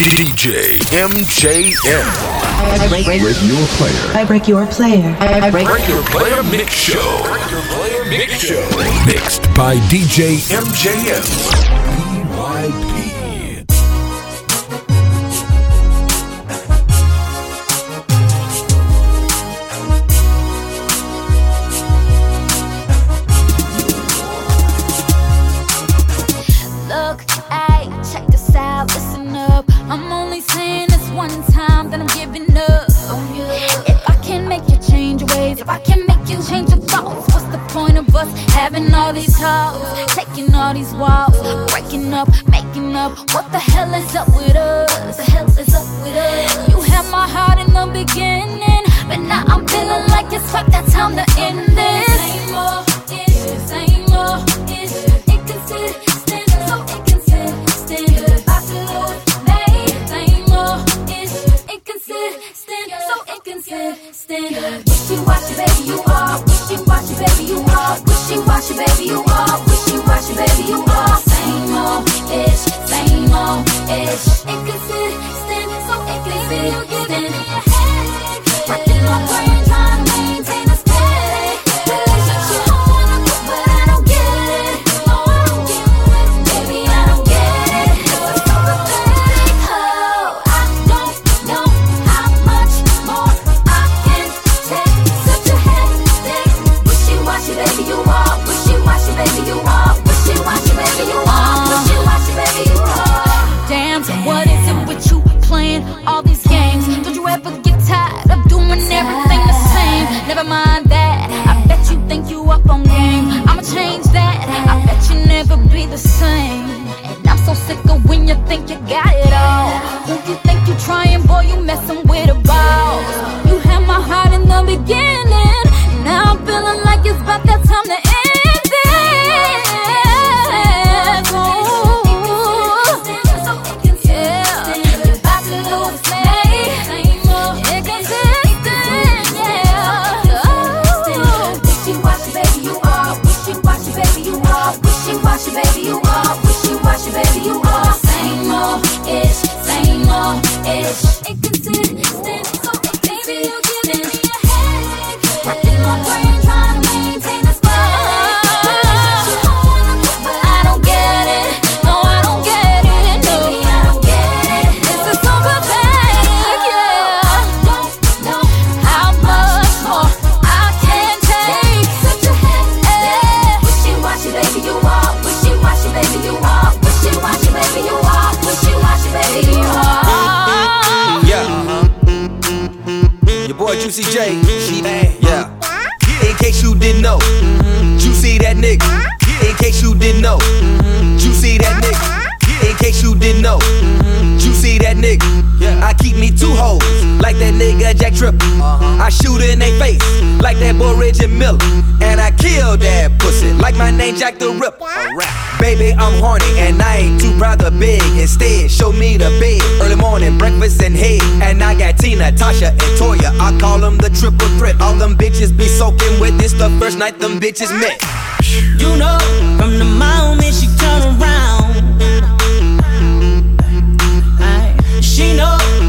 DJ MJM. I break, break your player. I break your player. I break, break your player mix show. Break your player mix show. Mixed by DJ MJM. Having all these talks, taking all these walks, breaking up, making up. What the hell is up with us? The hell is up with us? You had my heart in the beginning, but now I'm feeling like it's about that time to end this. Same old, same old, inconsistent, so wishy washy, baby, you are. Wishy baby, you are. Same old ish, same old ish. Inconsistent. I'ma change that. I bet you never be the same. And I'm so sick of when you think you got it all. Who you think you trying, boy? You messing with a boss. You had my heart in the beginning. Now I'm feeling like it's about that time to end hoes like that nigga Jack Tripper. I shoot in they face like that boy Reggie Miller. And I kill that pussy like my name Jack the Ripper. Baby, I'm horny and I ain't too proud to beg. Instead, show me the bed. Early morning, breakfast and head. And I got Tina, Tasha, and Toya. I call them the triple threat. All them bitches be soaking with this the first night them bitches met. You know, from the moment she turn around, she know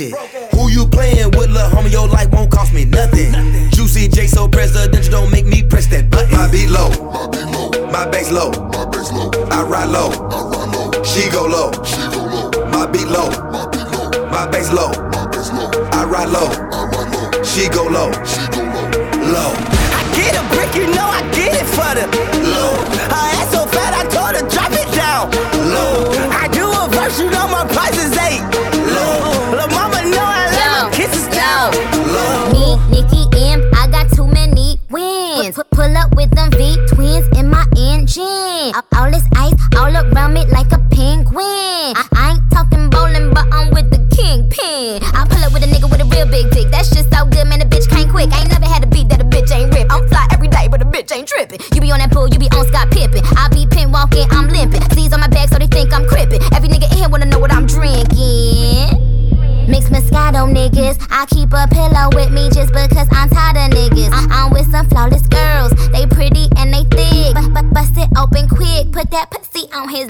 budget. Broke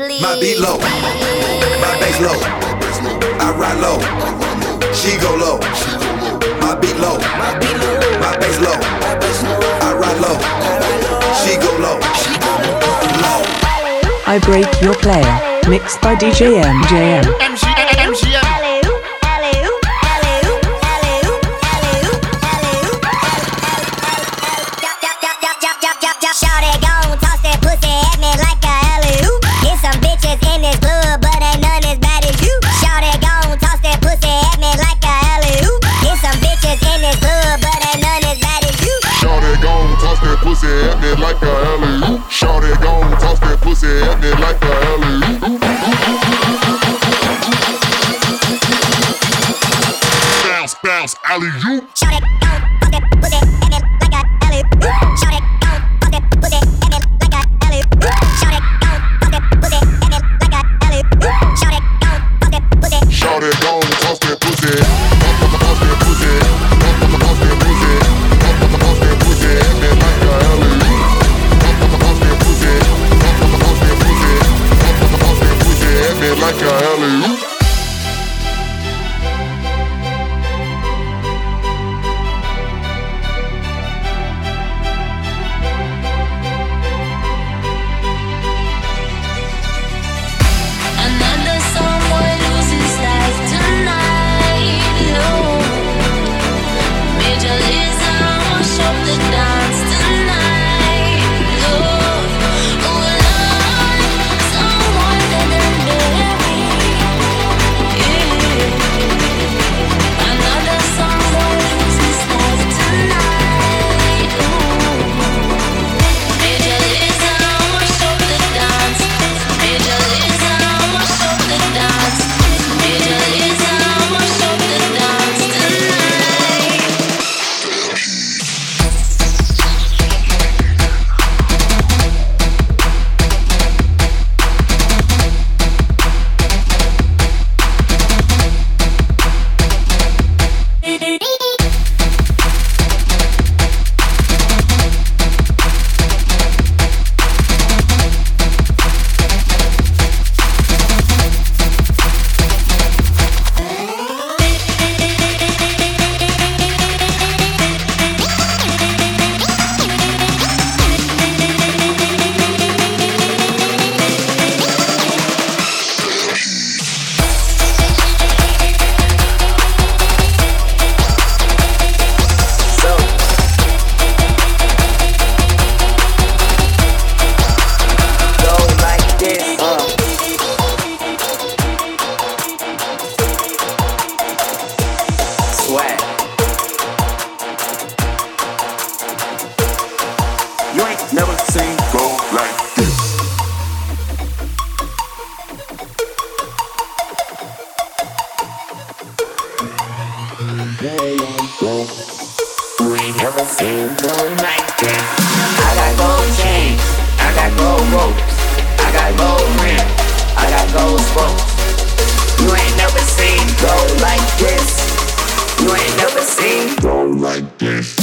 Leslie. My beat low, my bass low, I ride low, she go low. My beat low, my bass low, I ride low, she go low. I break your player, mixed by DJ MJM. Parker. I got gold chains, I got gold ropes, I got gold I got gold spokes. You ain't never seen gold like this. You ain't never seen gold like this.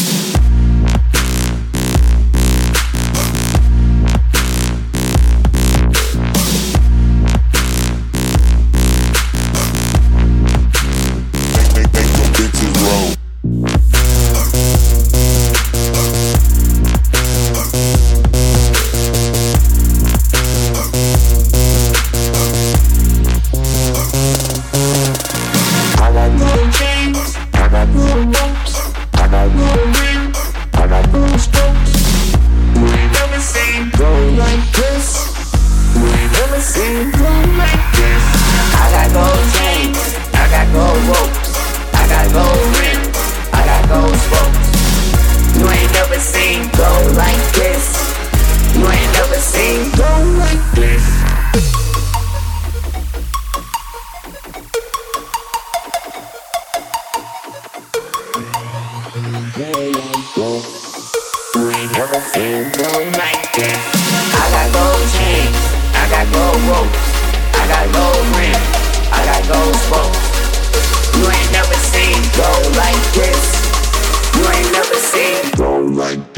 like this. You ain't never seen. Don't like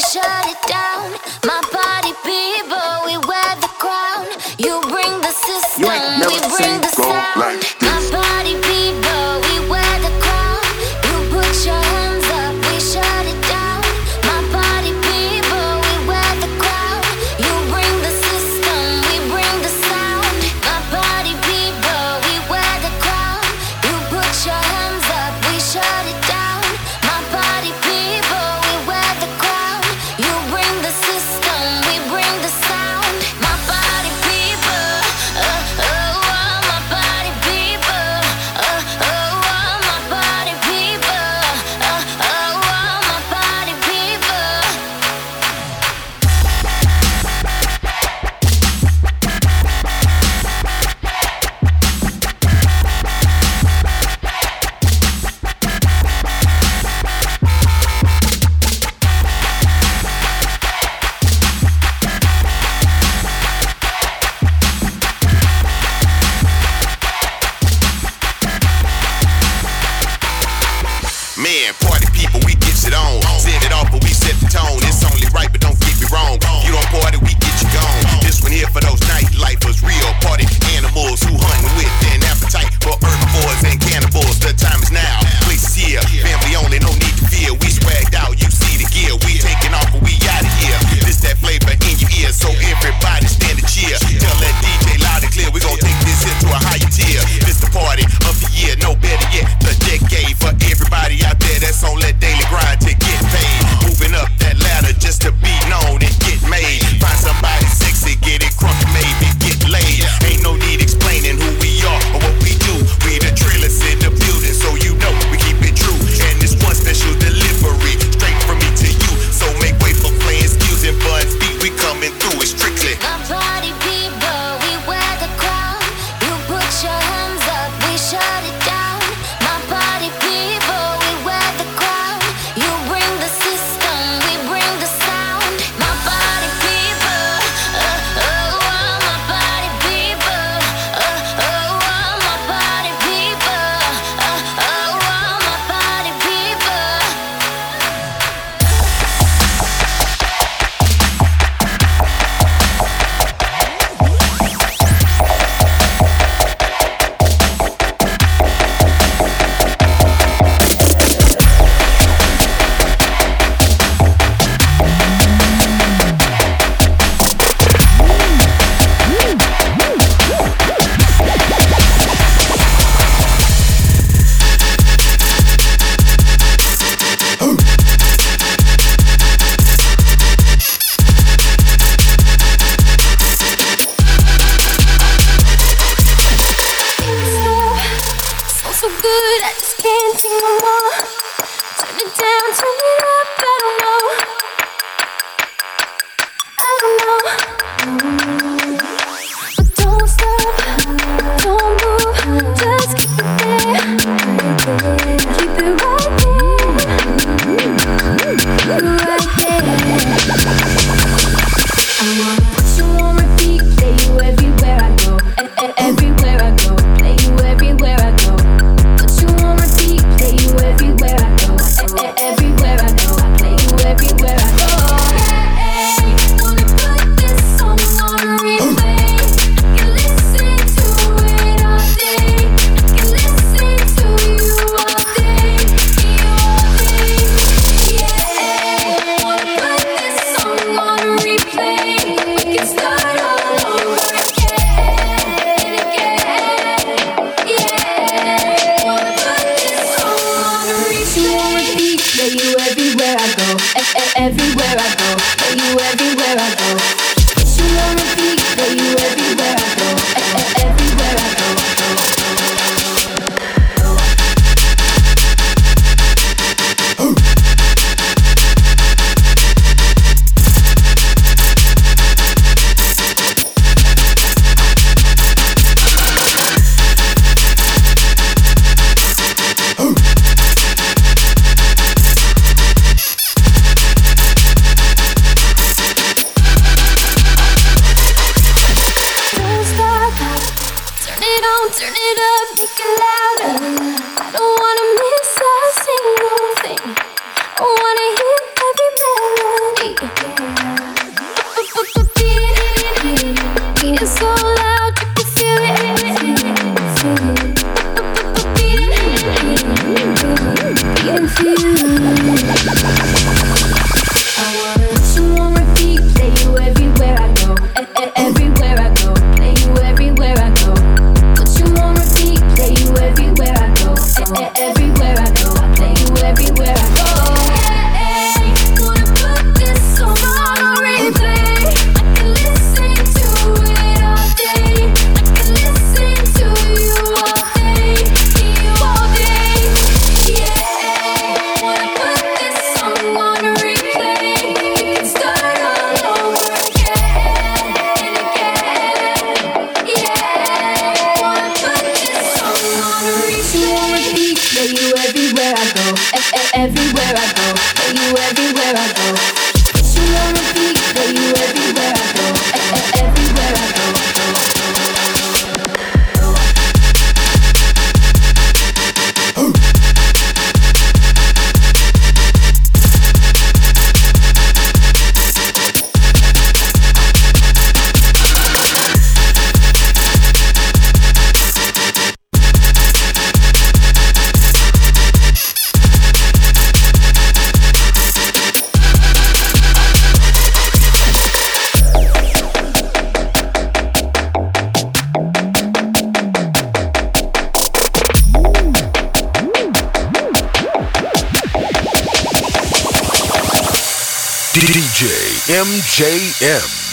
shut it down. My body beat. people, we get it on. Set it off, but we set the tone. It's only right, but don't get me wrong. You don't party, we get you gone. This one here for those night lifeers, real party animals who hunt with an appetite for herbivores and cannibals. The time is now, place is here. Family only, no need to fear. We swagged out, you see the gear. We taking off, but we out of here. This that flavor in your ear, so everybody stand and cheer. Tell that DJ loud and clear, we gon' take this here to a higher tier. This the party of the year, no better yet, the decade for everybody out there that's on the daily grind to get paid. Moving up that ladder just to be known and get made. Find somebody so good, I just can't take no more. Turn it down, turn it up, I don't know. I don't know. But don't stop, don't move, just keep it there. Keep it right there. Right there. I wanna you everywhere I go. JM.